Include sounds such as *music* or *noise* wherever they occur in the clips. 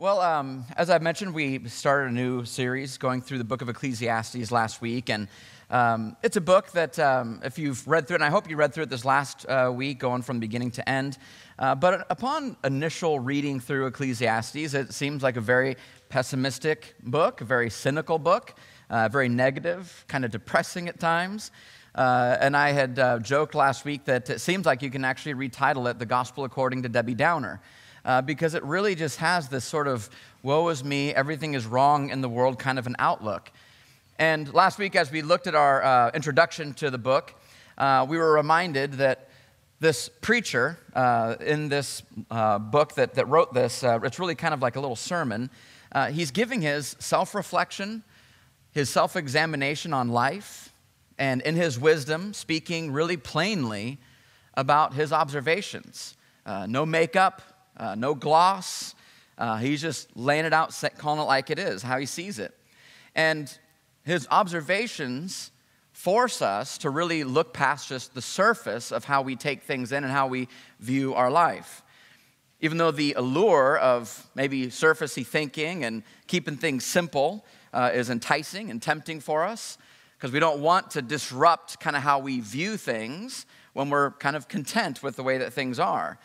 Well, um, as I mentioned, we started a new series going through the book of Ecclesiastes last week. And um, it's a book that, um, if you've read through it, and I hope you read through it this last uh, week, going from beginning to end. Uh, but upon initial reading through Ecclesiastes, it seems like a very pessimistic book, a very cynical book, uh, very negative, kind of depressing at times. Uh, and I had uh, joked last week that it seems like you can actually retitle it The Gospel According to Debbie Downer uh, because it really just has this sort of woe is me, everything is wrong in the world kind of an outlook. And last week, as we looked at our uh, introduction to the book, uh, we were reminded that this preacher uh, in this uh, book that, that wrote this, uh, it's really kind of like a little sermon. he's giving his self reflection, his self examination on life, and in his wisdom, speaking really plainly about his observations. no makeup, uh, no gloss. Uh, he's just laying it out, calling it like it is, how he sees it. And his observations force us to really look past just the surface of how we take things in and how we view our life. Even though the allure of maybe surfacey thinking and keeping things simple uh, is enticing and tempting for us, because we don't want to disrupt kind of how we view things when we're kind of content with the way that things are.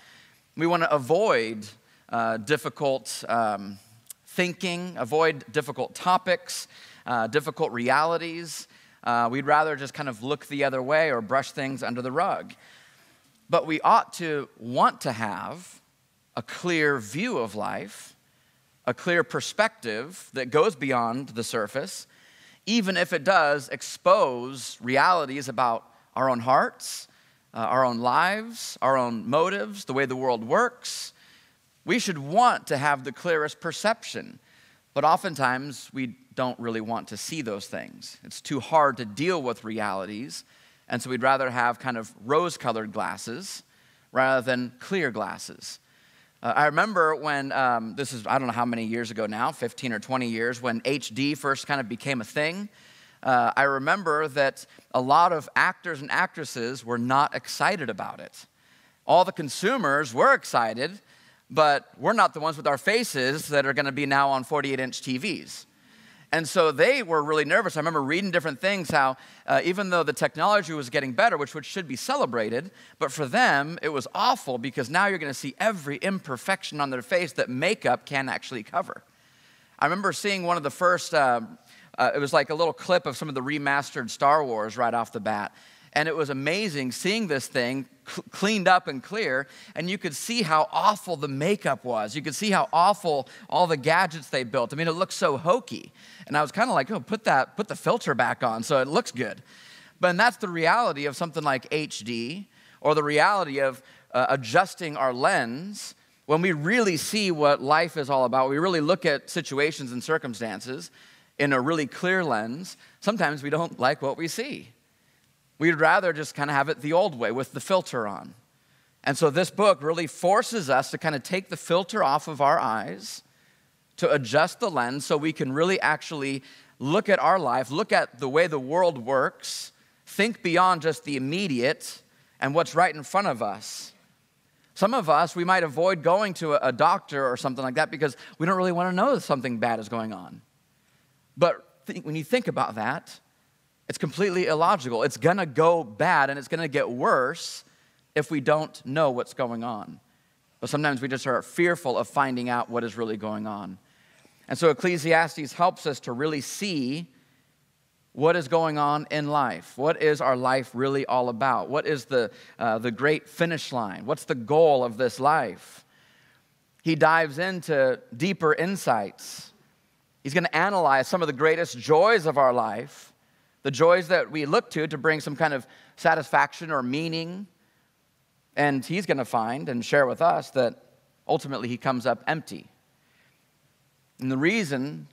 We want to avoid uh, difficult um, thinking, avoid difficult topics, uh, difficult realities. Uh, we'd rather just kind of look the other way or brush things under the rug. But we ought to want to have a clear view of life, a clear perspective that goes beyond the surface, even if it does expose realities about our own hearts, uh, our own lives, our own motives, the way the world works. We should want to have the clearest perception, but oftentimes we don't really want to see those things. It's too hard to deal with realities, and so we'd rather have kind of rose colored glasses rather than clear glasses. Uh, I remember when, um, this is, I don't know how many years ago now, 15 or 20 years, when HD first kind of became a thing uh, I remember that a lot of actors and actresses were not excited about it. All the consumers were excited, but we're not the ones with our faces that are going to be now on 48 inch TVs. And so they were really nervous. I remember reading different things how, uh, even though the technology was getting better, which, which should be celebrated, but for them, it was awful because now you're going to see every imperfection on their face that makeup can actually cover. I remember seeing one of the first uh, uh, it was like a little clip of some of the remastered Star Wars right off the bat. And it was amazing seeing this thing cl- cleaned up and clear. And you could see how awful the makeup was. You could see how awful all the gadgets they built. I mean, it looked so hokey. And I was kind of like, oh, put that, put the filter back on so it looks good. But that's the reality of something like HD or the reality of uh, adjusting our lens when we really see what life is all about. We really look at situations and circumstances in a really clear lens, sometimes we don't like what we see. We'd rather just kind of have it the old way with the filter on. And so this book really forces us to kind of take the filter off of our eyes, to adjust the lens so we can really actually look at our life, look at the way the world works, think beyond just the immediate and what's right in front of us. Some of us, we might avoid going to a doctor or something like that because we don't really want to know that something bad is going on. But when you think about that, it's completely illogical. It's gonna go bad and it's gonna get worse if we don't know what's going on. But sometimes we just are fearful of finding out what is really going on. And so Ecclesiastes helps us to really see what is going on in life. What is our life really all about? What is the, uh, the great finish line? What's the goal of this life? He dives into deeper insights He's going to analyze some of the greatest joys of our life, the joys that we look to to bring some kind of satisfaction or meaning. And he's going to find and share with us that ultimately he comes up empty. And the reason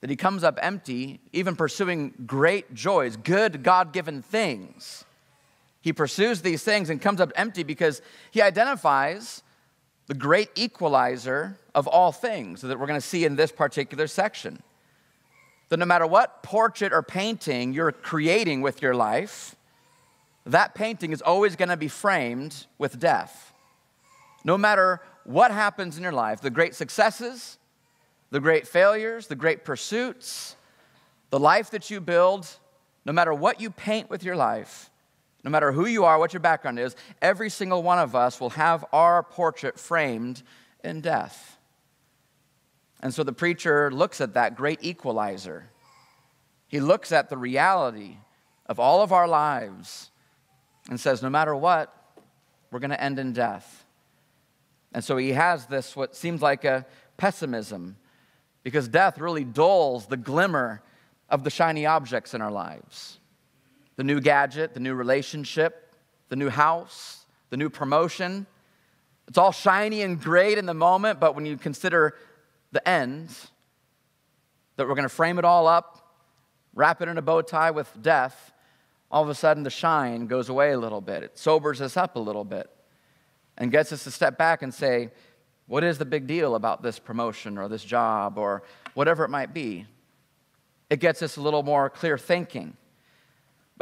that he comes up empty, even pursuing great joys, good God given things, he pursues these things and comes up empty because he identifies the great equalizer of all things that we're going to see in this particular section. That no matter what portrait or painting you're creating with your life, that painting is always going to be framed with death. No matter what happens in your life, the great successes, the great failures, the great pursuits, the life that you build, no matter what you paint with your life, no matter who you are, what your background is, every single one of us will have our portrait framed in death. And so the preacher looks at that great equalizer. He looks at the reality of all of our lives and says, no matter what, we're going to end in death. And so he has this, what seems like a pessimism, because death really dulls the glimmer of the shiny objects in our lives the new gadget, the new relationship, the new house, the new promotion. It's all shiny and great in the moment, but when you consider the end, that we're going to frame it all up, wrap it in a bow tie with death, all of a sudden the shine goes away a little bit. It sobers us up a little bit and gets us to step back and say, what is the big deal about this promotion or this job or whatever it might be? It gets us a little more clear thinking.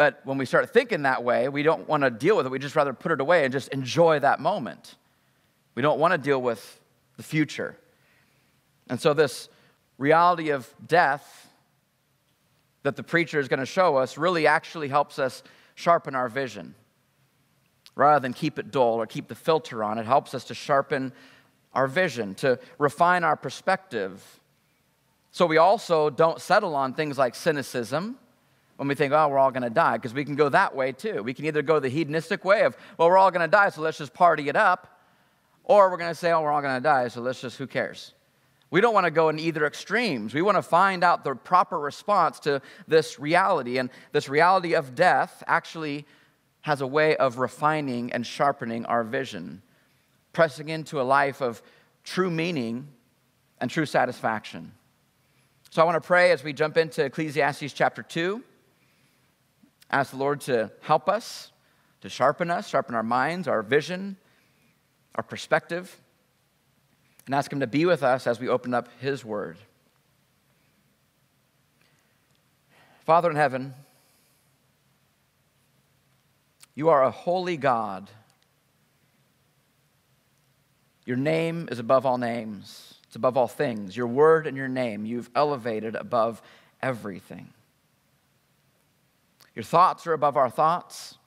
But when we start thinking that way, we don't want to deal with it. We just rather put it away and just enjoy that moment. We don't want to deal with the future. And so, this reality of death that the preacher is going to show us really actually helps us sharpen our vision. Rather than keep it dull or keep the filter on, it helps us to sharpen our vision, to refine our perspective. So we also don't settle on things like cynicism when we think, oh, we're all going to die, because we can go that way too. We can either go the hedonistic way of, well, we're all going to die, so let's just party it up, or we're going to say, oh, we're all going to die, so let's just, who cares? We don't want to go in either extremes. We want to find out the proper response to this reality. And this reality of death actually has a way of refining and sharpening our vision, pressing into a life of true meaning and true satisfaction. So I want to pray as we jump into Ecclesiastes chapter 2. Ask the Lord to help us, to sharpen us, sharpen our minds, our vision, our perspective and ask Him to be with us as we open up His Word. Father in heaven, you are a holy God. Your name is above all names, it's above all things. Your word and your name you've elevated above everything. Your thoughts are above our thoughts,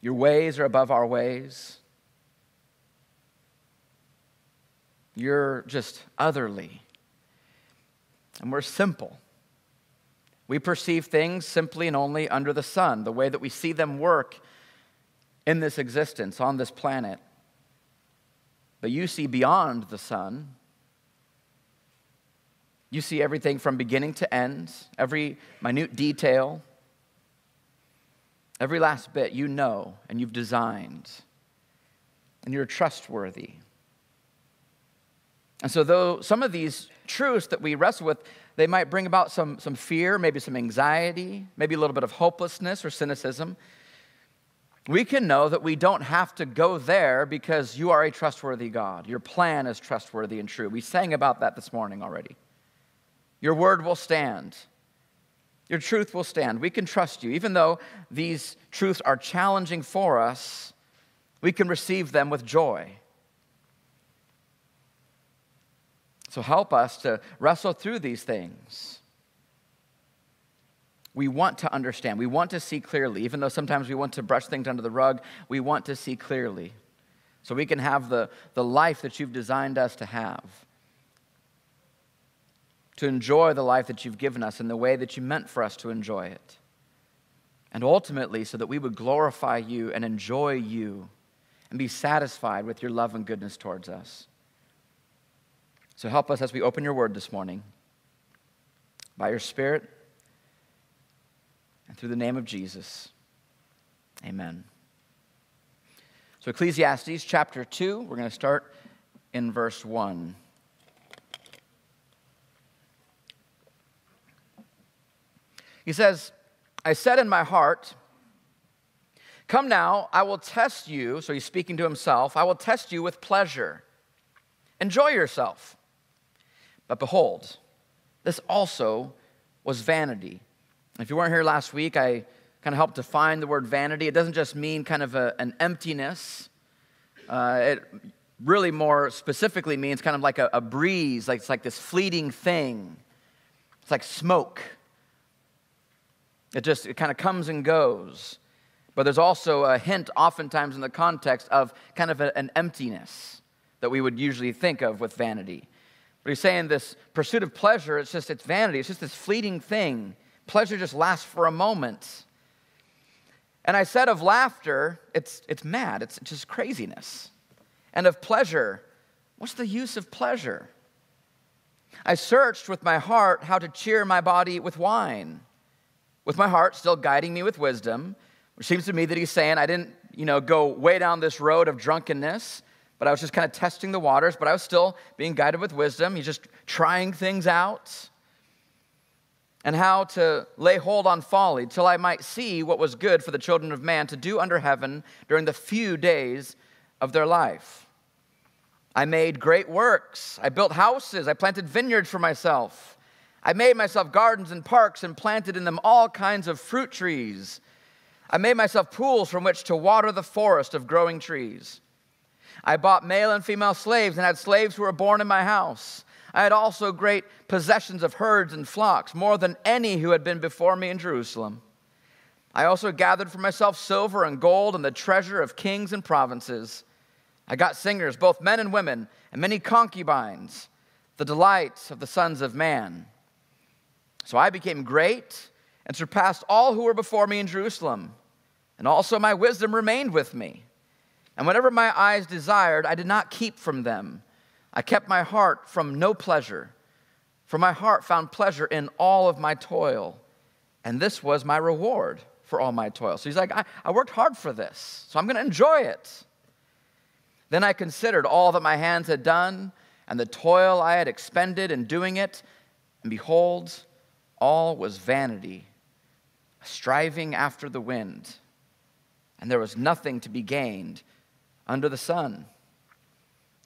your ways are above our ways. You're just otherly. And we're simple. We perceive things simply and only under the sun, the way that we see them work in this existence on this planet. But you see beyond the sun. You see everything from beginning to end, every minute detail, every last bit you know and you've designed. And you're trustworthy. And so, though some of these truths that we wrestle with, they might bring about some, some fear, maybe some anxiety, maybe a little bit of hopelessness or cynicism. We can know that we don't have to go there because you are a trustworthy God. Your plan is trustworthy and true. We sang about that this morning already. Your word will stand. Your truth will stand. We can trust you. Even though these truths are challenging for us, we can receive them with joy. So help us to wrestle through these things. We want to understand. We want to see clearly. Even though sometimes we want to brush things under the rug, we want to see clearly so we can have the, the life that you've designed us to have. To enjoy the life that you've given us in the way that you meant for us to enjoy it. And ultimately, so that we would glorify you and enjoy you and be satisfied with your love and goodness towards us. So help us as we open your word this morning by your Spirit and through the name of Jesus. Amen. So, Ecclesiastes chapter 2, we're going to start in verse 1. He says, I said in my heart, Come now, I will test you. So he's speaking to himself. I will test you with pleasure. Enjoy yourself. But behold, this also was vanity. If you weren't here last week, I kind of helped define the word vanity. It doesn't just mean kind of a, an emptiness. Uh, it really more specifically means kind of like a, a breeze, like it's like this fleeting thing. It's like smoke. It just it kind of comes and goes. But there's also a hint, oftentimes in the context, of kind of a, an emptiness that we would usually think of with vanity. But he's saying this pursuit of pleasure, it's just, it's vanity. It's just this fleeting thing. Pleasure just lasts for a moment. And I said of laughter, it's, it's mad, it's just craziness. And of pleasure, what's the use of pleasure? I searched with my heart how to cheer my body with wine, with my heart still guiding me with wisdom, which seems to me that he's saying I didn't, you know, go way down this road of drunkenness, but I was just kind of testing the waters, but I was still being guided with wisdom. He's just trying things out and how to lay hold on folly till I might see what was good for the children of man to do under heaven during the few days of their life. I made great works. I built houses. I planted vineyards for myself. I made myself gardens and parks and planted in them all kinds of fruit trees. I made myself pools from which to water the forest of growing trees. I bought male and female slaves and had slaves who were born in my house. I had also great possessions of herds and flocks, more than any who had been before me in Jerusalem. I also gathered for myself silver and gold and the treasure of kings and provinces. I got singers, both men and women, and many concubines, the delights of the sons of man. So I became great and surpassed all who were before me in Jerusalem. And also my wisdom remained with me. And whatever my eyes desired, I did not keep from them. I kept my heart from no pleasure, for my heart found pleasure in all of my toil. And this was my reward for all my toil. So he's like, I, I worked hard for this, so I'm going to enjoy it. Then I considered all that my hands had done and the toil I had expended in doing it, and behold, all was vanity, striving after the wind, and there was nothing to be gained under the sun.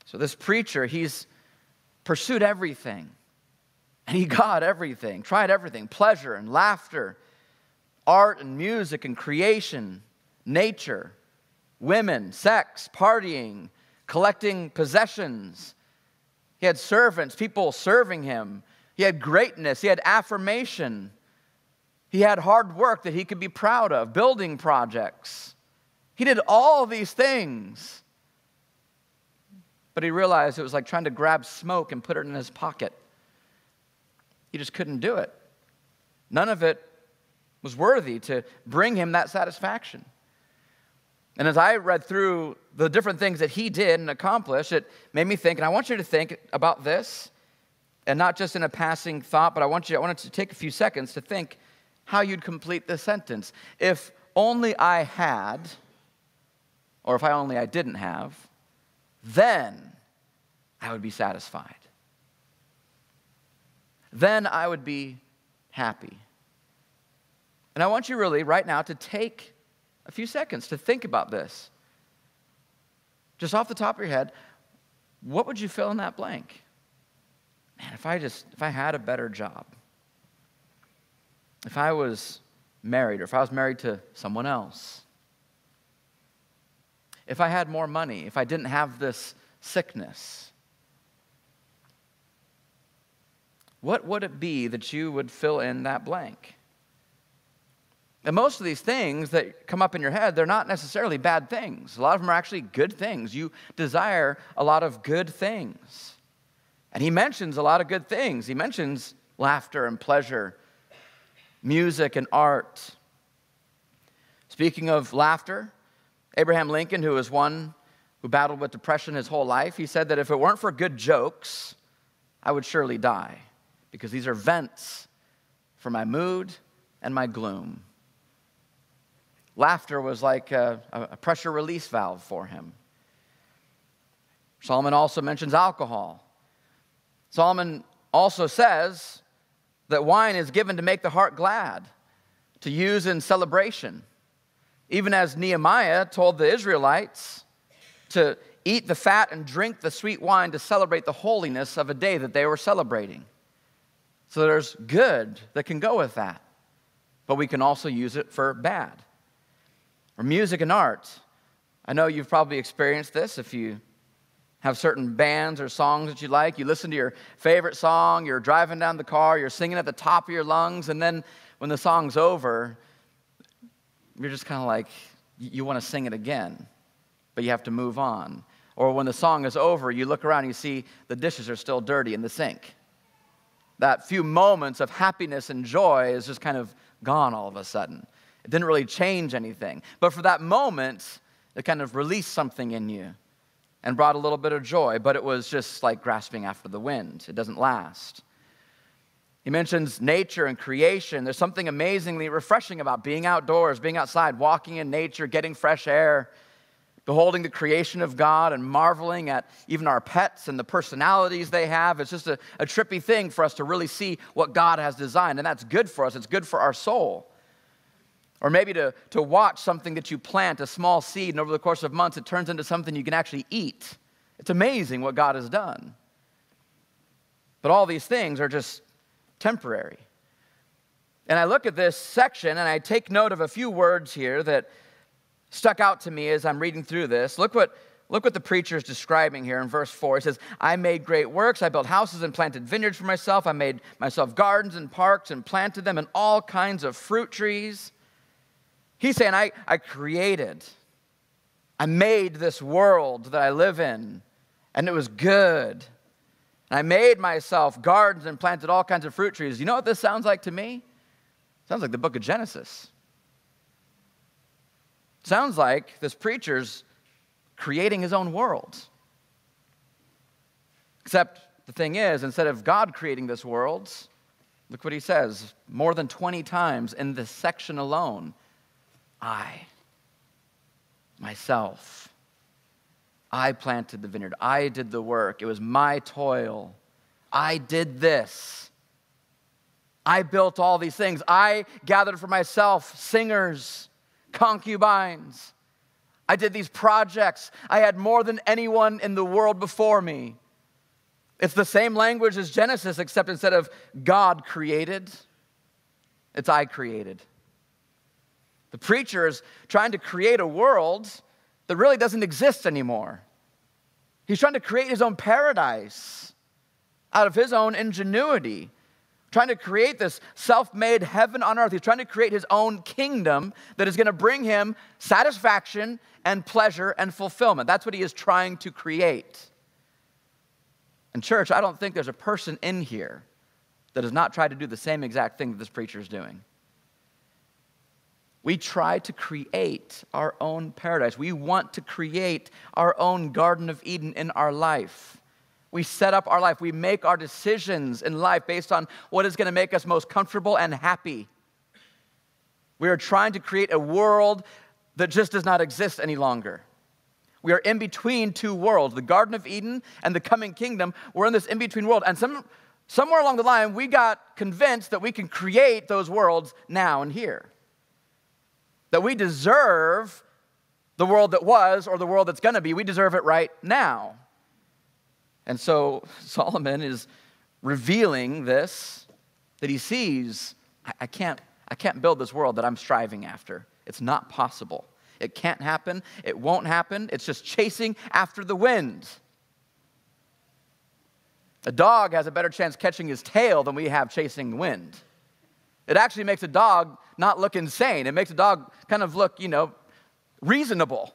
So, this preacher, he's pursued everything, and he got everything, tried everything pleasure and laughter, art and music and creation, nature, women, sex, partying, collecting possessions. He had servants, people serving him. He had greatness, he had affirmation. He had hard work that he could be proud of, building projects. He did all these things. But he realized it was like trying to grab smoke and put it in his pocket. He just couldn't do it. None of it was worthy to bring him that satisfaction. And as I read through the different things that he did and accomplished, it made me think, and I want you to think about this, and not just in a passing thought, but I want you, I wanted to take a few seconds to think how you'd complete this sentence. If only I had, or if I only I didn't have, then I would be satisfied. Then I would be happy. And I want you really right now to take a few seconds to think about this. Just off the top of your head, what would you fill in that blank? Man, if I just if I had a better job, if I was married or if I was married to someone else, if I had more money, if I didn't have this sickness? What would it be that you would fill in that blank? And most of these things that come up in your head, they're not necessarily bad things. A lot of them are actually good things. You desire a lot of good things. And he mentions a lot of good things. He mentions laughter and pleasure, music and art. Speaking of laughter, Abraham Lincoln, who was one who battled with depression his whole life, he said that if it weren't for good jokes, I would surely die because these are vents for my mood and my gloom. Laughter was like a, a pressure release valve for him. Solomon also mentions alcohol. Solomon also says that wine is given to make the heart glad, to use in celebration. Even as Nehemiah told the Israelites to eat the fat and drink the sweet wine to celebrate the holiness of a day that they were celebrating. So there's good that can go with that, but we can also use it for bad. Or music and art. I know you've probably experienced this if you have certain bands or songs that you like. You listen to your favorite song, you're driving down the car, you're singing at the top of your lungs, and then when the song's over, you're just kind of like, you want to sing it again, but you have to move on. Or when the song is over, you look around and you see the dishes are still dirty in the sink. That few moments of happiness and joy is just kind of gone all of a sudden. It didn't really change anything. But for that moment, it kind of released something in you and brought a little bit of joy, but it was just like grasping after the wind. It doesn't last. He mentions nature and creation. There's something amazingly refreshing about being outdoors, being outside, walking in nature, getting fresh air, beholding the creation of God and marveling at even our pets and the personalities they have. It's just a, a trippy thing for us to really see what God has designed, and that's good for us. It's good for our soul. Or maybe to, to watch something that you plant, a small seed, and over the course of months, it turns into something you can actually eat. It's amazing what God has done. But all these things are just temporary. And I look at this section and I take note of a few words here that stuck out to me as I'm reading through this. Look what, look what the preacher is describing here in verse 4. He says, I made great works. I built houses and planted vineyards for myself. I made myself gardens and parks and planted them and all kinds of fruit trees. He's saying, I, I created, I made this world that I live in, and it was good. And I made myself gardens and planted all kinds of fruit trees. You know what this sounds like to me? sounds like the book of Genesis. sounds like this preacher's creating his own world. Except the thing is, instead of God creating this world, look what he says more than 20 times in this section alone. I, myself, I planted the vineyard. I did the work. It was my toil. I did this. I built all these things. I gathered for myself singers, concubines. I did these projects. I had more than anyone in the world before me. It's the same language as Genesis, except instead of God created, it's I created. The preacher is trying to create a world that really doesn't exist anymore. He's trying to create his own paradise out of his own ingenuity, trying to create this self made heaven on earth. He's trying to create his own kingdom that is going to bring him satisfaction and pleasure and fulfillment. That's what he is trying to create. And, church, I don't think there's a person in here that has not tried to do the same exact thing that this preacher is doing. We try to create our own paradise. We want to create our own Garden of Eden in our life. We set up our life. We make our decisions in life based on what is going to make us most comfortable and happy. We are trying to create a world that just does not exist any longer. We are in between two worlds, the Garden of Eden and the coming kingdom. We're in this in between world. And some, somewhere along the line, we got convinced that we can create those worlds now and here that we deserve the world that was or the world that's going to be. We deserve it right now. And so *laughs* Solomon is revealing this that he sees I, can't, I can't build this world that I'm striving after. It's not possible. It can't happen. It won't happen. It's just chasing after the wind. A dog has a better chance catching his tail than we have chasing wind. It actually makes a dog not look insane. It makes a dog kind of look, you know, reasonable.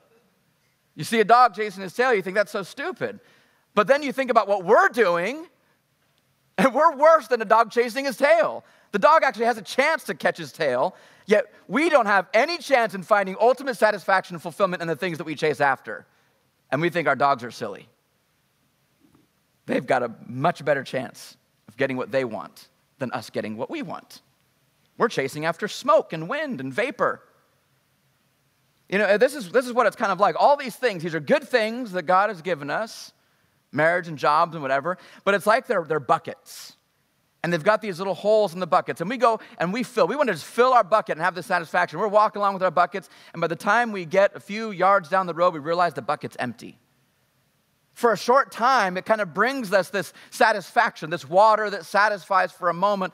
You see a dog chasing his tail, you think that's so stupid. But then you think about what we're doing, *laughs* and we're worse than a dog chasing his tail. The dog actually has a chance to catch his tail, yet we don't have any chance in finding ultimate satisfaction and fulfillment in the things that we chase after. And we think our dogs are silly. They've got a much better chance of getting what they want than us getting what we want. We're chasing after smoke and wind and vapor. You know, this is, this is what it's kind of like. All these things, these are good things that God has given us marriage and jobs and whatever, but it's like they're, they're buckets. And they've got these little holes in the buckets. And we go and we fill. We want to just fill our bucket and have the satisfaction. We're walking along with our buckets, and by the time we get a few yards down the road, we realize the bucket's empty. For a short time, it kind of brings us this satisfaction, this water that satisfies for a moment,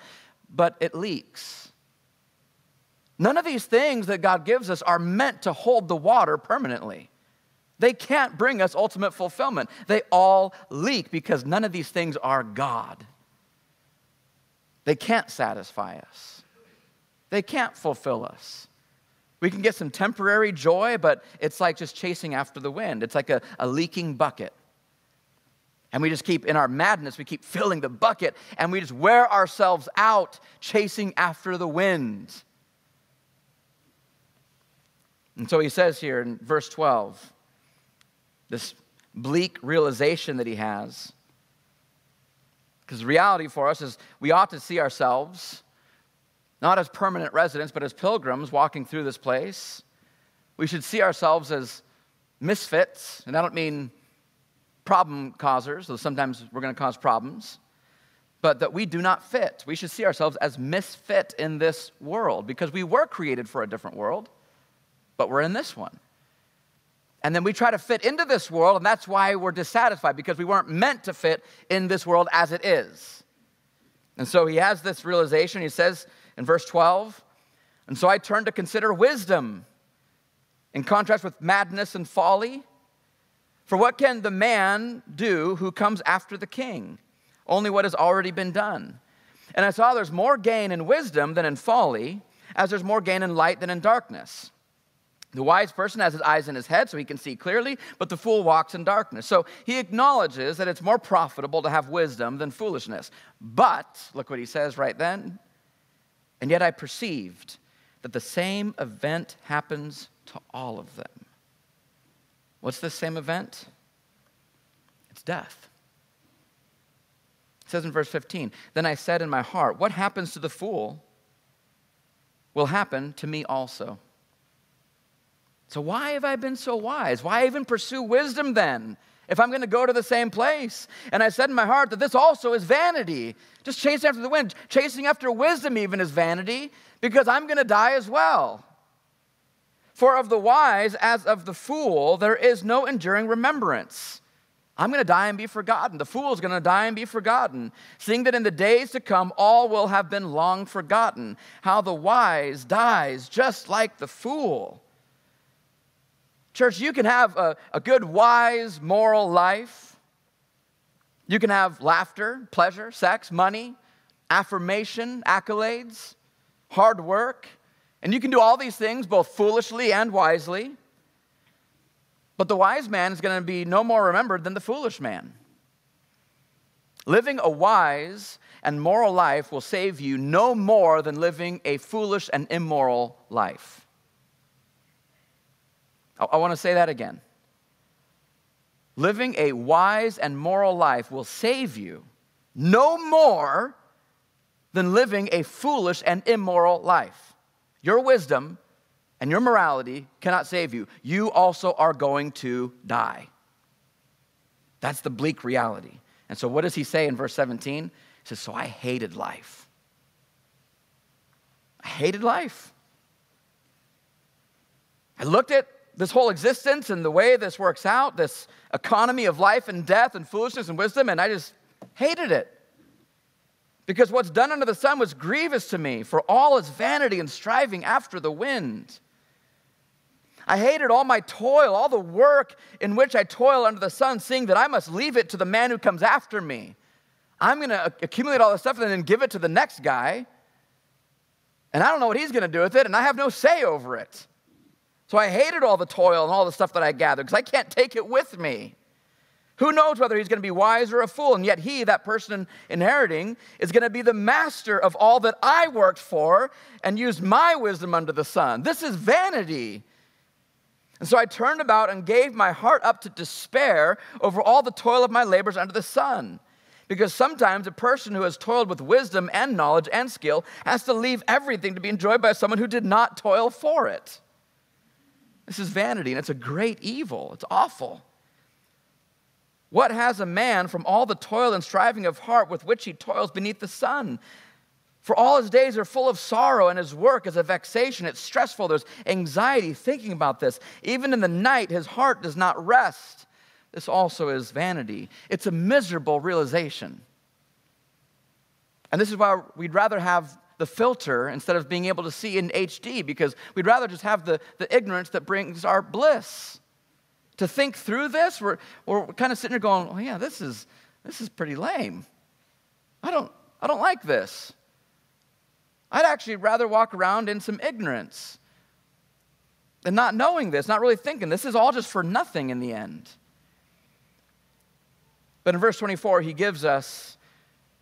but it leaks. None of these things that God gives us are meant to hold the water permanently. They can't bring us ultimate fulfillment. They all leak because none of these things are God. They can't satisfy us, they can't fulfill us. We can get some temporary joy, but it's like just chasing after the wind. It's like a, a leaking bucket. And we just keep, in our madness, we keep filling the bucket and we just wear ourselves out chasing after the wind. And so he says here in verse 12, this bleak realization that he has. Because reality for us is we ought to see ourselves not as permanent residents, but as pilgrims walking through this place. We should see ourselves as misfits, and I don't mean problem causers, though sometimes we're going to cause problems, but that we do not fit. We should see ourselves as misfit in this world because we were created for a different world, but we're in this one. And then we try to fit into this world, and that's why we're dissatisfied because we weren't meant to fit in this world as it is. And so he has this realization. He says in verse 12, and so I turned to consider wisdom in contrast with madness and folly. For what can the man do who comes after the king? Only what has already been done. And I saw there's more gain in wisdom than in folly, as there's more gain in light than in darkness. The wise person has his eyes in his head so he can see clearly, but the fool walks in darkness. So he acknowledges that it's more profitable to have wisdom than foolishness. But, look what he says right then. And yet I perceived that the same event happens to all of them. What's the same event? It's death. It says in verse 15, Then I said in my heart, What happens to the fool will happen to me also. So, why have I been so wise? Why even pursue wisdom then? If I'm going to go to the same place. And I said in my heart that this also is vanity. Just chasing after the wind, chasing after wisdom even is vanity because I'm going to die as well. For of the wise as of the fool, there is no enduring remembrance. I'm going to die and be forgotten. The fool is going to die and be forgotten, seeing that in the days to come all will have been long forgotten. How the wise dies just like the fool. Church, you can have a, a good, wise, moral life. You can have laughter, pleasure, sex, money, affirmation, accolades, hard work. And you can do all these things both foolishly and wisely. But the wise man is going to be no more remembered than the foolish man. Living a wise and moral life will save you no more than living a foolish and immoral life. I, I want to say that again. Living a wise and moral life will save you no more than living a foolish and immoral life. Your wisdom and your morality cannot save you. You also are going to die. That's the bleak reality. And so, what does he say in verse 17? He says, So I hated life. I hated life. I looked at this whole existence and the way this works out, this economy of life and death and foolishness and wisdom, and I just hated it. Because what's done under the sun was grievous to me, for all is vanity and striving after the wind. I hated all my toil, all the work in which I toil under the sun, seeing that I must leave it to the man who comes after me. I'm going to accumulate all this stuff and then give it to the next guy. And I don't know what he's going to do with it, and I have no say over it. So I hated all the toil and all the stuff that I gathered because I can't take it with me. Who knows whether he's going to be wise or a fool? And yet, he, that person inheriting, is going to be the master of all that I worked for and used my wisdom under the sun. This is vanity. And so I turned about and gave my heart up to despair over all the toil of my labors under the sun. Because sometimes a person who has toiled with wisdom and knowledge and skill has to leave everything to be enjoyed by someone who did not toil for it. This is vanity, and it's a great evil. It's awful. What has a man from all the toil and striving of heart with which he toils beneath the sun? For all his days are full of sorrow, and his work is a vexation. It's stressful. There's anxiety thinking about this. Even in the night, his heart does not rest. This also is vanity. It's a miserable realization. And this is why we'd rather have the filter instead of being able to see in HD because we'd rather just have the, the ignorance that brings our bliss. To think through this, we're, we're kind of sitting here going, oh, yeah, this is, this is pretty lame. I don't, I don't like this. I'd actually rather walk around in some ignorance and not knowing this, not really thinking this is all just for nothing in the end. But in verse 24, he gives us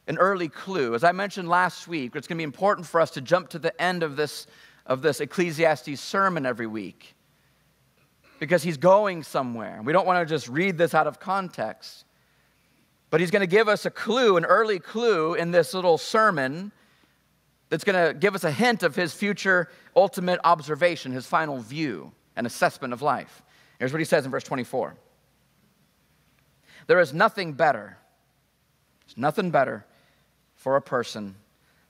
an early clue. As I mentioned last week, it's going to be important for us to jump to the end of this, of this Ecclesiastes sermon every week because he's going somewhere. We don't want to just read this out of context. But he's going to give us a clue, an early clue in this little sermon that's going to give us a hint of his future ultimate observation, his final view and assessment of life. Here's what he says in verse 24 There is nothing better, there's nothing better for a person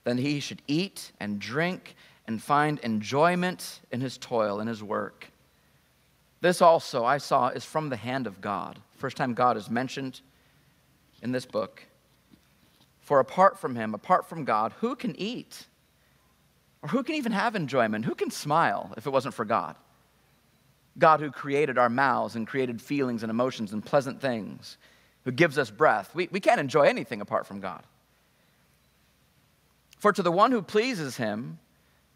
than he should eat and drink and find enjoyment in his toil and his work. This also I saw is from the hand of God. First time God is mentioned in this book. For apart from him, apart from God, who can eat? Or who can even have enjoyment? Who can smile if it wasn't for God? God who created our mouths and created feelings and emotions and pleasant things, who gives us breath. We, we can't enjoy anything apart from God. For to the one who pleases him,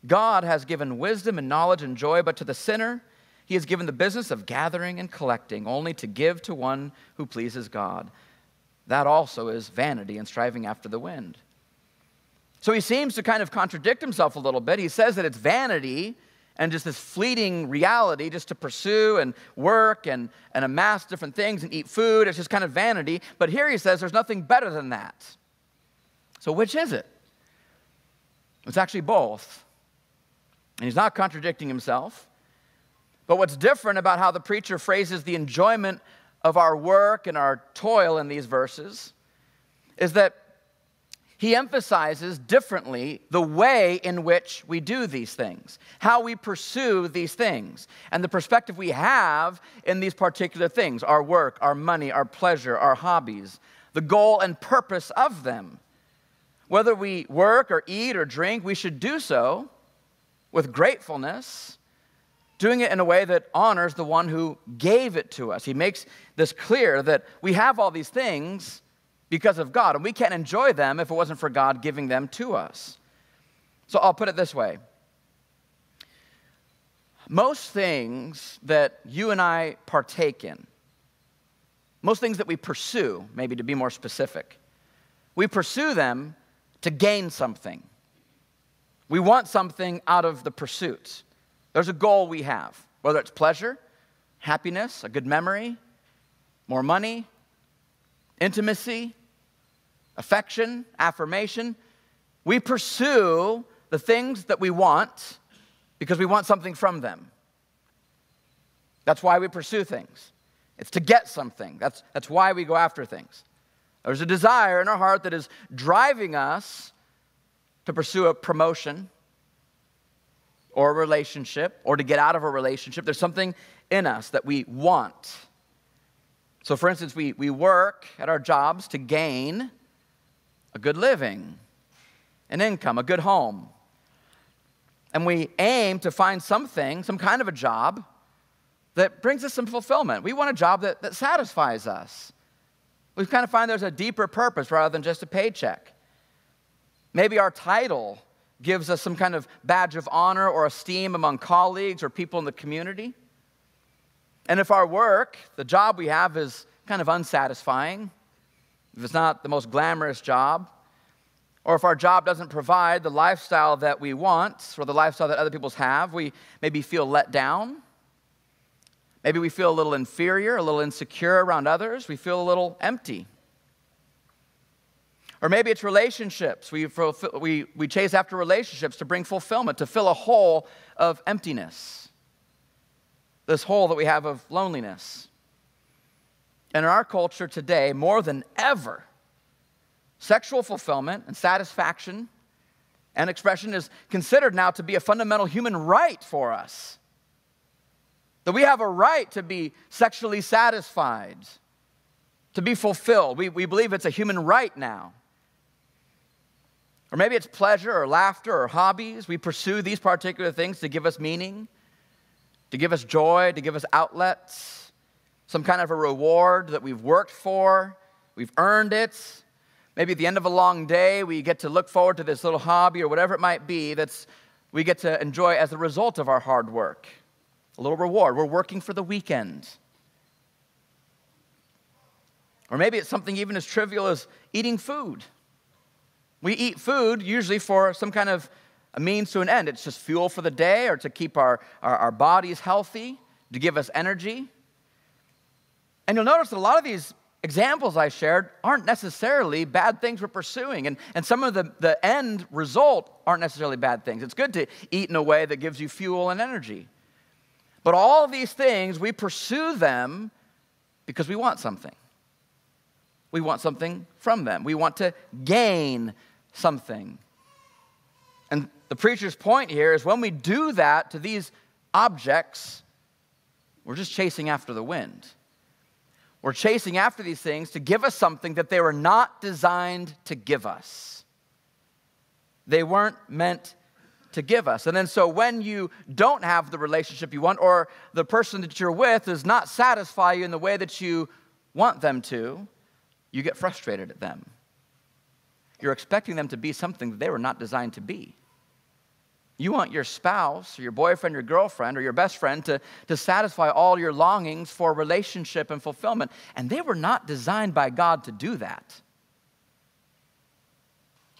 God has given wisdom and knowledge and joy, but to the sinner, he has given the business of gathering and collecting, only to give to one who pleases God. That also is vanity and striving after the wind. So he seems to kind of contradict himself a little bit. He says that it's vanity and just this fleeting reality just to pursue and work and, and amass different things and eat food. It's just kind of vanity. But here he says there's nothing better than that. So which is it? It's actually both. And he's not contradicting himself. But what's different about how the preacher phrases the enjoyment of our work and our toil in these verses is that he emphasizes differently the way in which we do these things, how we pursue these things, and the perspective we have in these particular things our work, our money, our pleasure, our hobbies, the goal and purpose of them. Whether we work or eat or drink, we should do so with gratefulness, doing it in a way that honors the one who gave it to us. He makes this clear that we have all these things because of God. And we can't enjoy them if it wasn't for God giving them to us. So I'll put it this way most things that you and I partake in, most things that we pursue, maybe to be more specific, we pursue them to gain something. We want something out of the pursuit. There's a goal we have, whether it's pleasure, happiness, a good memory, more money, intimacy, affection, affirmation. We pursue the things that we want because we want something from them. That's why we pursue things. It's to get something. That's, that's why we go after things. There's a desire in our heart that is driving us to pursue a promotion or a relationship or to get out of a relationship. There's something in us that we want. So, for instance, we, we work at our jobs to gain a good living, an income, a good home. And we aim to find something, some kind of a job that brings us some fulfillment. We want a job that, that satisfies us. We kind of find there's a deeper purpose rather than just a paycheck. Maybe our title gives us some kind of badge of honor or esteem among colleagues or people in the community. And if our work, the job we have, is kind of unsatisfying, if it's not the most glamorous job, or if our job doesn't provide the lifestyle that we want or the lifestyle that other people have, we maybe feel let down. Maybe we feel a little inferior, a little insecure around others. We feel a little empty. Or maybe it's relationships. We, we, we chase after relationships to bring fulfillment, to fill a hole of emptiness. This hole that we have of loneliness. And in our culture today, more than ever, sexual fulfillment and satisfaction and expression is considered now to be a fundamental human right for us. That we have a right to be sexually satisfied, to be fulfilled. We, we believe it's a human right now. Or maybe it's pleasure or laughter or hobbies. We pursue these particular things to give us meaning, to give us joy, to give us outlets. some kind of a reward that we've worked for, we've earned it. Maybe at the end of a long day, we get to look forward to this little hobby or whatever it might be that's we get to enjoy as a result of our hard work. A little reward. We're working for the weekend. Or maybe it's something even as trivial as eating food. We eat food usually for some kind of a means to an end. It's just fuel for the day or to keep our, our, our bodies healthy, to give us energy. And you'll notice that a lot of these examples I shared aren't necessarily bad things we're pursuing. And, and some of the, the end result aren't necessarily bad things. It's good to eat in a way that gives you fuel and energy. But all these things, we pursue them because we want something. We want something from them. We want to gain something. And the preacher's point here is when we do that to these objects, we're just chasing after the wind. We're chasing after these things to give us something that they were not designed to give us. They weren't meant to give us. And then, so when you don't have the relationship you want, or the person that you're with does not satisfy you in the way that you want them to, you get frustrated at them. You're expecting them to be something that they were not designed to be. You want your spouse, or your boyfriend, your girlfriend, or your best friend to, to satisfy all your longings for relationship and fulfillment. And they were not designed by God to do that.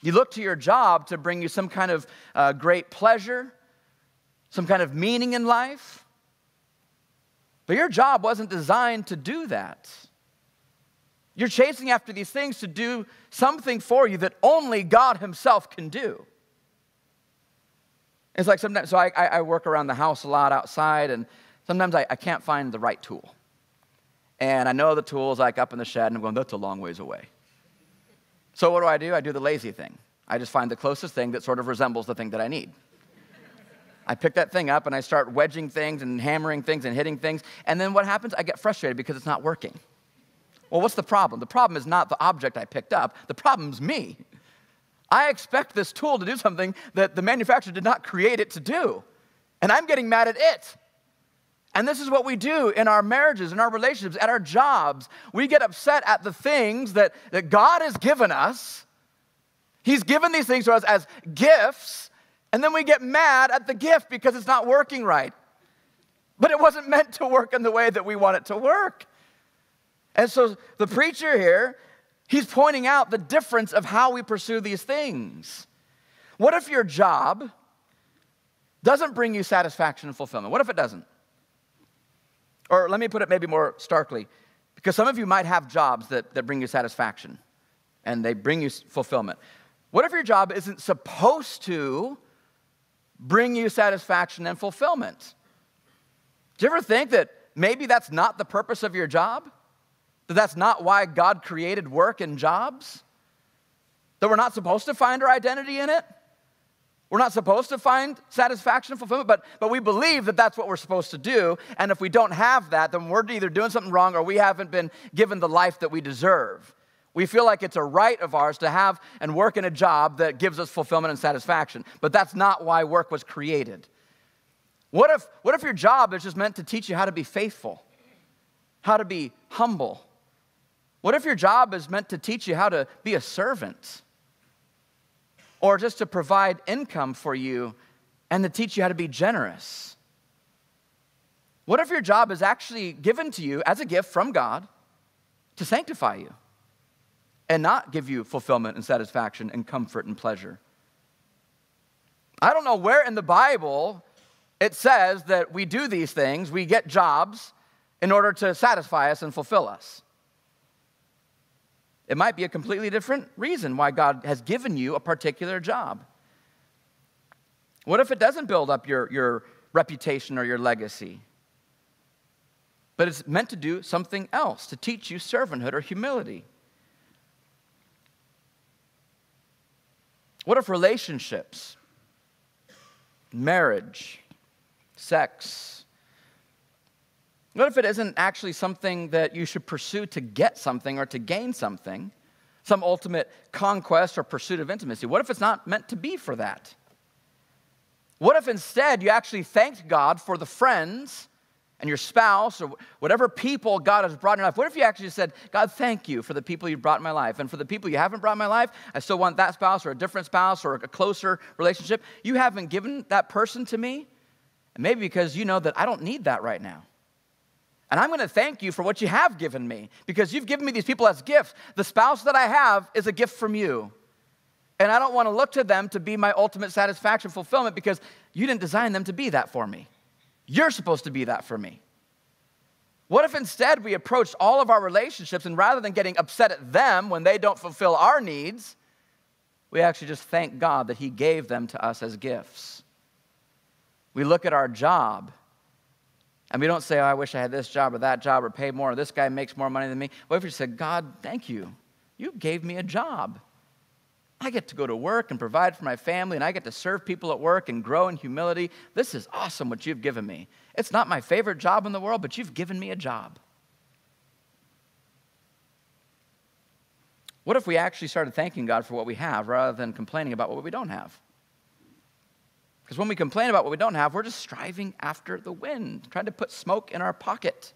You look to your job to bring you some kind of uh, great pleasure, some kind of meaning in life. But your job wasn't designed to do that. You're chasing after these things to do something for you that only God Himself can do. It's like sometimes, so I, I work around the house a lot outside, and sometimes I, I can't find the right tool. And I know the tool is like up in the shed, and I'm going, that's a long ways away. So what do I do? I do the lazy thing. I just find the closest thing that sort of resembles the thing that I need. I pick that thing up and I start wedging things and hammering things and hitting things. And then what happens? I get frustrated because it's not working. Well, what's the problem? The problem is not the object I picked up, the problem's me. I expect this tool to do something that the manufacturer did not create it to do. And I'm getting mad at it. And this is what we do in our marriages, in our relationships, at our jobs. We get upset at the things that, that God has given us. He's given these things to us as gifts, and then we get mad at the gift because it's not working right. But it wasn't *laughs* meant to work in the way that we want it to work. And so the preacher here, he's pointing out the difference of how we pursue these things. What if your job doesn't bring you satisfaction and fulfillment? What if it doesn't? Or let me put it maybe more starkly, because some of you might have jobs that, that bring you satisfaction and they bring you fulfillment. What if your job isn't supposed to bring you satisfaction and fulfillment? Do you ever think that maybe that's not the purpose of your job? That that's not why God created work and jobs? That we're not supposed to find our identity in it? We're not supposed to find satisfaction and fulfillment, but, but we believe that that's what we're supposed to do. And if we don't have that, then we're either doing something wrong or we haven't been given the life that we deserve. We feel like it's a right of ours to have and work in a job that gives us fulfillment and satisfaction. But that's not why work was created. What if, what if your job is just meant to teach you how to be faithful, how to be humble, what if your job is meant to teach you how to be a servant? Or just to provide income for you and to teach you how to be generous? What if your job is actually given to you as a gift from God to sanctify you and not give you fulfillment and satisfaction and comfort and pleasure? I don't know where in the Bible it says that we do these things, we get jobs in order to satisfy us and fulfill us. It might be a completely different reason why God has given you a particular job. What if it doesn't build up your, your reputation or your legacy? But it's meant to do something else, to teach you servanthood or humility. What if relationships, marriage, sex, what if it isn't actually something that you should pursue to get something or to gain something, some ultimate conquest or pursuit of intimacy? What if it's not meant to be for that? What if instead you actually thanked God for the friends and your spouse or whatever people God has brought in your life, what if you actually said, God, thank you for the people you brought in my life? And for the people you haven't brought in my life, I still want that spouse or a different spouse or a closer relationship. You haven't given that person to me. And maybe because you know that I don't need that right now. And I'm going to thank you for what you have given me because you've given me these people as gifts. The spouse that I have is a gift from you. And I don't want to look to them to be my ultimate satisfaction, fulfillment, because you didn't design them to be that for me. You're supposed to be that for me. What if instead we approached all of our relationships and rather than getting upset at them when they don't fulfill our needs, we actually just thank God that He gave them to us as gifts? We look at our job and we don't say, oh, I wish I had this job or that job or paid more or this guy makes more money than me. What if we said, God, thank you. You gave me a job. I get to go to work and provide for my family, and I get to serve people at work and grow in humility. This is awesome what you've given me. It's not my favorite job in the world, but you've given me a job. What if we actually started thanking God for what we have rather than complaining about what we don't have? Because when we complain about what we don't have, we're just striving after the wind, trying to put smoke in our pocket.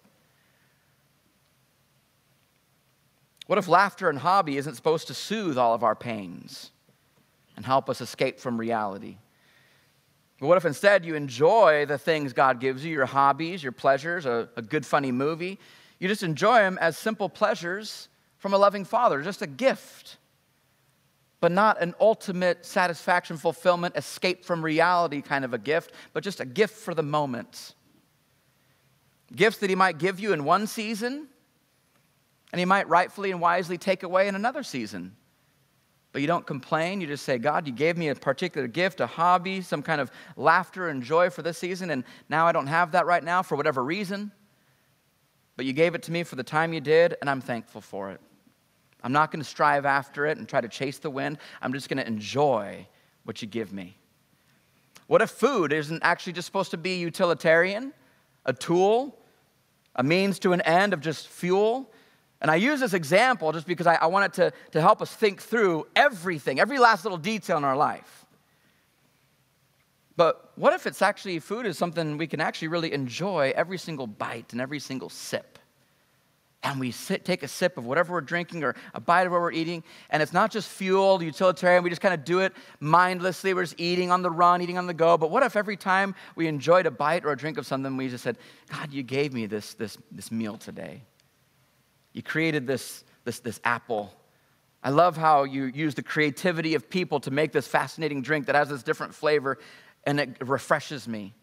What if laughter and hobby isn't supposed to soothe all of our pains and help us escape from reality? But what if instead you enjoy the things God gives you, your hobbies, your pleasures, a, a good funny movie? You just enjoy them as simple pleasures from a loving Father, just a gift, but not an ultimate satisfaction, fulfillment, escape from reality kind of a gift, but just a gift for the moment. Gifts that He might give you in one season and he might rightfully and wisely take away in another season. But you don't complain. You just say, God, you gave me a particular gift, a hobby, some kind of laughter and joy for this season, and now I don't have that right now for whatever reason. But you gave it to me for the time you did, and I'm thankful for it. I'm not going to strive after it and try to chase the wind. I'm just going to enjoy what you give me. What if food isn't actually just supposed to be utilitarian, a tool, a means to an end of just fuel? And I use this example just because I, I want it to, to help us think through everything, every last little detail in our life. But what if it's actually food is something we can actually really enjoy every single bite and every single sip? And we sit, take a sip of whatever we're drinking or a bite of what we're eating, and it's not just fuel, utilitarian, we just kind of do it mindlessly. We're just eating on the run, eating on the go. But what if every time we enjoyed a bite or a drink of something, we just said, God, you gave me this, this, this meal today? You created this, this, this apple. I love how you use the creativity of people to make this fascinating drink that has this different flavor and it refreshes me.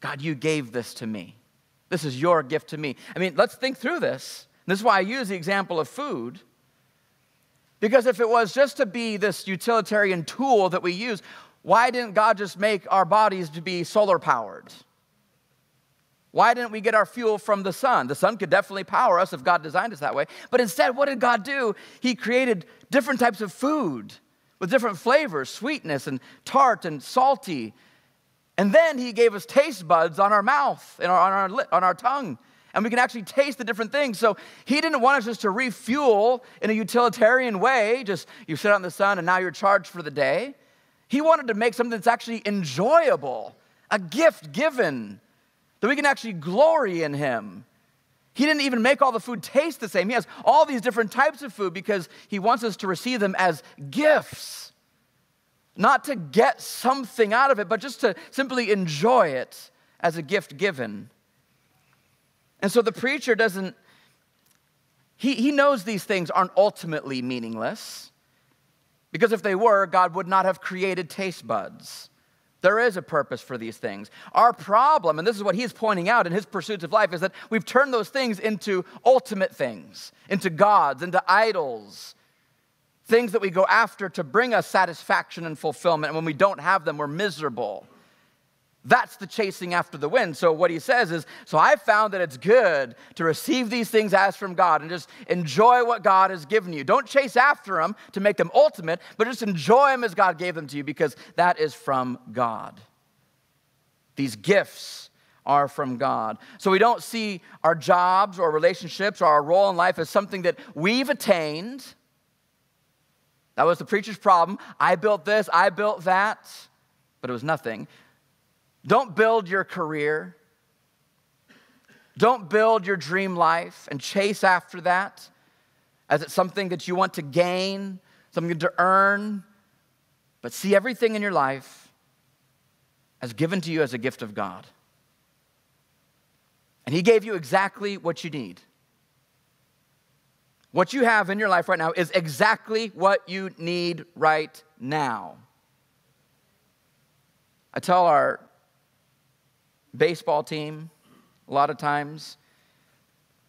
God, you gave this to me. This is your gift to me. I mean, let's think through this. This is why I use the example of food. Because if it was just to be this utilitarian tool that we use, why didn't God just make our bodies to be solar powered? Why didn't we get our fuel from the sun? The sun could definitely power us if God designed us that way. But instead, what did God do? He created different types of food with different flavors, sweetness and tart and salty. And then he gave us taste buds on our mouth and on our, on our tongue. And we can actually taste the different things. So he didn't want us just to refuel in a utilitarian way, just you sit out in the sun and now you're charged for the day. He wanted to make something that's actually enjoyable, a gift given that we can actually glory in Him. He didn't even make all the food taste the same. He has all these different types of food because He wants us to receive them as gifts. Not to get something out of it, but just to simply enjoy it as a gift given. And so the preacher doesn't, he, he knows these things aren't ultimately meaningless. Because if they were, God would not have created taste buds. There is a purpose for these things. Our problem, and this is what he's pointing out in his pursuits of life, is that we've turned those things into ultimate things, into gods, into idols, things that we go after to bring us satisfaction and fulfillment. And when we don't have them, we're miserable. That's the chasing after the wind. So, what he says is So I found that it's good to receive these things as from God and just enjoy what God has given you. Don't chase after them to make them ultimate, but just enjoy them as God gave them to you because that is from God. These gifts are from God. So, we don't see our jobs or relationships or our role in life as something that we've attained. That was the preacher's problem. I built this, I built that, but it was nothing. Don't build your career. Don't build your dream life and chase after that as it's something that you want to gain, something to earn, but see everything in your life as given to you as a gift of God. And He gave you exactly what you need. What you have in your life right now is exactly what you need right now. I tell our baseball team a lot of times,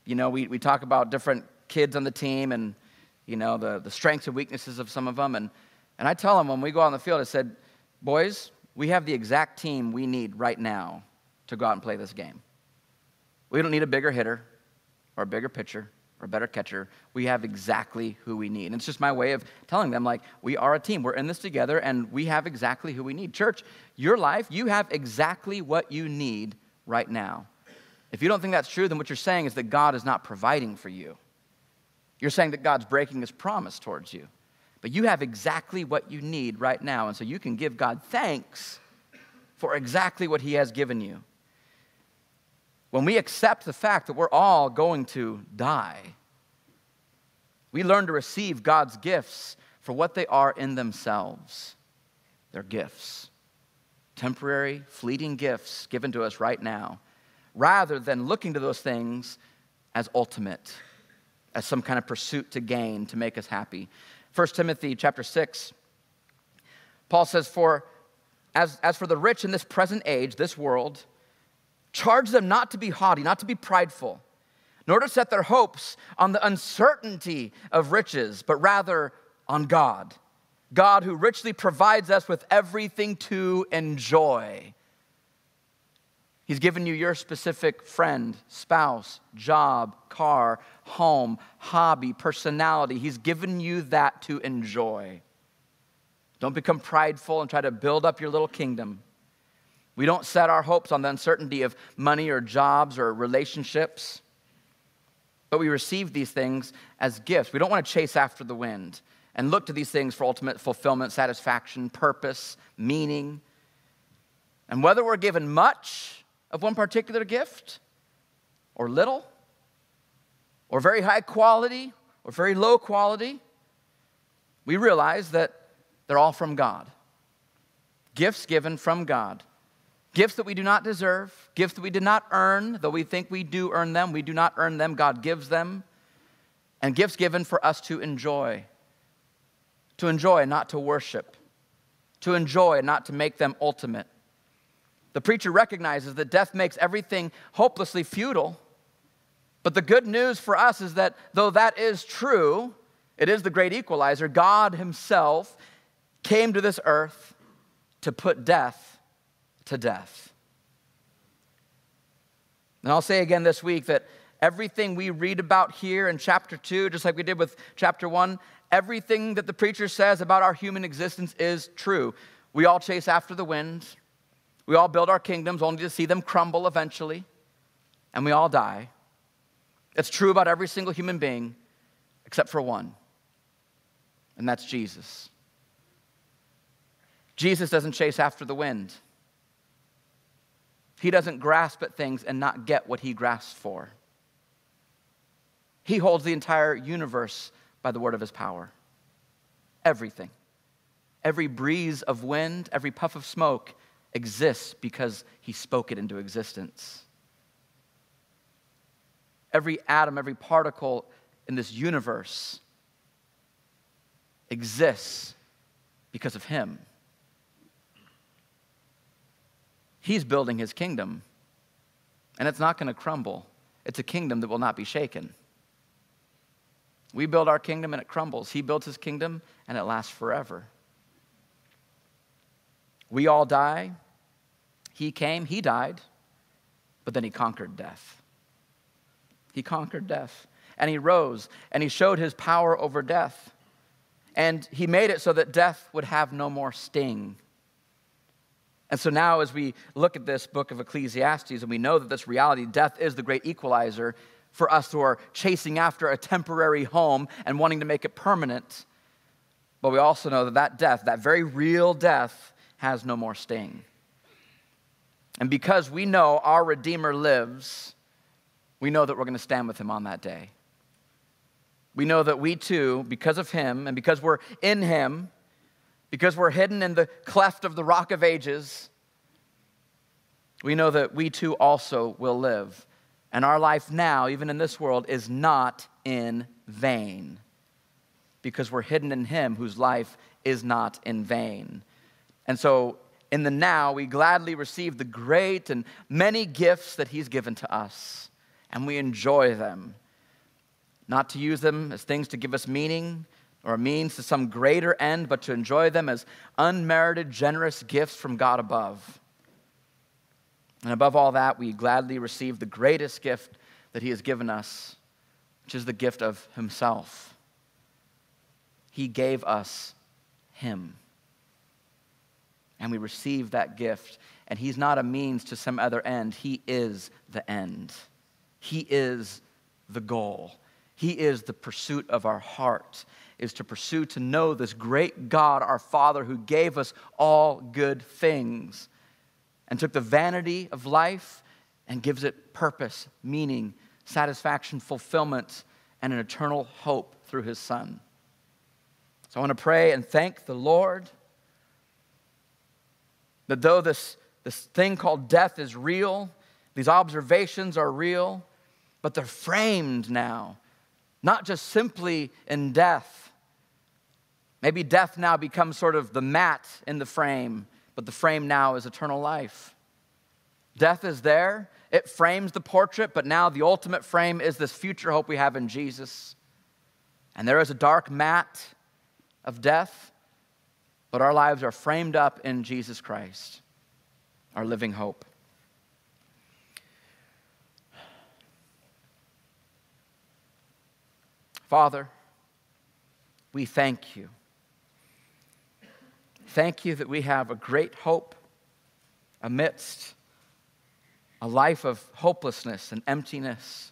you know, we, we talk about different kids on the team and, you know, the, the strengths and weaknesses of some of them. And, and I tell them when we go out on the field, I said, boys, we have the exact team we need right now to go out and play this game. We don't need a bigger hitter or a bigger pitcher or a better catcher. We have exactly who we need. And it's just my way of telling them, like, we are a team. We're in this together and we have exactly who we need. Church, your life, you have exactly what you need right now. If you don't think that's true, then what you're saying is that God is not providing for you. You're saying that God's breaking his promise towards you. But you have exactly what you need right now. And so you can give God thanks for exactly what he has given you. When we accept the fact that we're all going to die, we learn to receive God's gifts for what they are in themselves. They're gifts, temporary, fleeting gifts given to us right now, rather than looking to those things as ultimate, as some kind of pursuit to gain, to make us happy. 1 Timothy chapter 6, Paul says, For as, as for the rich in this present age, this world, Charge them not to be haughty, not to be prideful, nor to set their hopes on the uncertainty of riches, but rather on God. God who richly provides us with everything to enjoy. He's given you your specific friend, spouse, job, car, home, hobby, personality. He's given you that to enjoy. Don't become prideful and try to build up your little kingdom. We don't set our hopes on the uncertainty of money or jobs or relationships, but we receive these things as gifts. We don't want to chase after the wind and look to these things for ultimate fulfillment, satisfaction, purpose, meaning. And whether we're given much of one particular gift or little, or very high quality or very low quality, we realize that they're all from God. Gifts given from God. Gifts that we do not deserve, gifts that we did not earn, though we think we do earn them, we do not earn them, God gives them. And gifts given for us to enjoy. To enjoy, not to worship. To enjoy, not to make them ultimate. The preacher recognizes that death makes everything hopelessly futile. But the good news for us is that though that is true, it is the great equalizer. God Himself came to this earth to put death to death. And I'll say again this week that everything we read about here in chapter 2, just like we did with chapter 1, everything that the preacher says about our human existence is true. We all chase after the wind, we all build our kingdoms only to see them crumble eventually, and we all die. It's true about every single human being except for one, and that's Jesus. Jesus doesn't chase after the wind. He doesn't grasp at things and not get what he grasps for. He holds the entire universe by the word of his power. Everything. Every breeze of wind, every puff of smoke exists because he spoke it into existence. Every atom, every particle in this universe exists because of him. He's building his kingdom, and it's not going to crumble. It's a kingdom that will not be shaken. We build our kingdom and it crumbles. He builds his kingdom and it lasts forever. We all die. He came, he died, but then he conquered death. He conquered death and he rose and he showed his power over death. And he made it so that death would have no more sting. And so now, as we look at this book of Ecclesiastes and we know that this reality, death is the great equalizer for us who are chasing after a temporary home and wanting to make it permanent. But we also know that that death, that very real death, has no more sting. And because we know our Redeemer lives, we know that we're going to stand with him on that day. We know that we too, because of him and because we're in him, because we're hidden in the cleft of the rock of ages, we know that we too also will live. And our life now, even in this world, is not in vain because we're hidden in Him whose life is not in vain. And so, in the now, we gladly receive the great and many gifts that He's given to us, and we enjoy them. Not to use them as things to give us meaning or means to some greater end, but to enjoy them as unmerited, generous gifts from God above. And above all that, we gladly receive the greatest gift that He has given us, which is the gift of Himself. He gave us Him. And we receive that gift. And He's not a means to some other end, He is the end. He is the goal. He is the pursuit of our heart, is to pursue to know this great God, our Father, who gave us all good things and took the vanity of life and gives it purpose, meaning, satisfaction, fulfillment, and an eternal hope through his Son. So I want to pray and thank the Lord that though this, this thing called death is real, these observations are real, but they're framed now, not just simply in death. Maybe death now becomes sort of the mat in the frame but the frame now is eternal life. Death is there, it frames the portrait, but now the ultimate frame is this future hope we have in Jesus. And there is a dark mat of death, but our lives are framed up in Jesus Christ, our living hope. Father, we thank you Thank you that we have a great hope amidst a life of hopelessness and emptiness.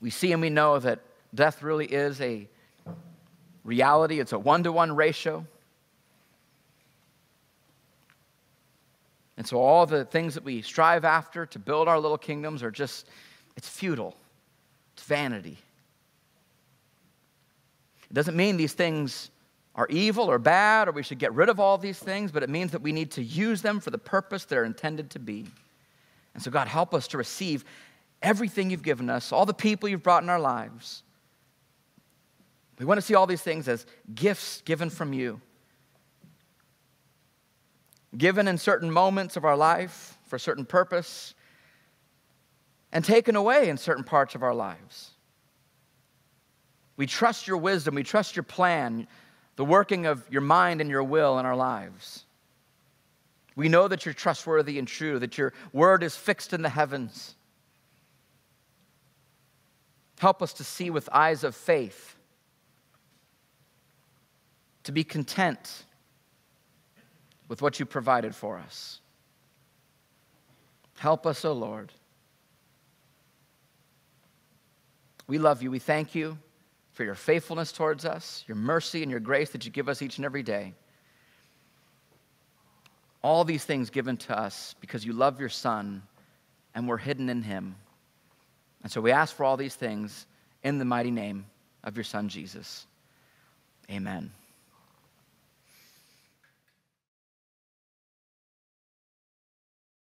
We see and we know that death really is a reality, it's a one to one ratio. And so all the things that we strive after to build our little kingdoms are just, it's futile, it's vanity. It doesn't mean these things are evil or bad or we should get rid of all these things, but it means that we need to use them for the purpose they're intended to be. And so, God, help us to receive everything you've given us, all the people you've brought in our lives. We want to see all these things as gifts given from you, given in certain moments of our life for a certain purpose, and taken away in certain parts of our lives. We trust your wisdom, we trust your plan, the working of your mind and your will in our lives. We know that you're trustworthy and true, that your word is fixed in the heavens. Help us to see with eyes of faith, to be content with what you provided for us. Help us, O oh Lord. We love you. We thank you for your faithfulness towards us, your mercy and your grace that you give us each and every day. All these things given to us because you love your Son and we're hidden in him. And so we ask for all these things in the mighty name of your Son, Jesus. Amen.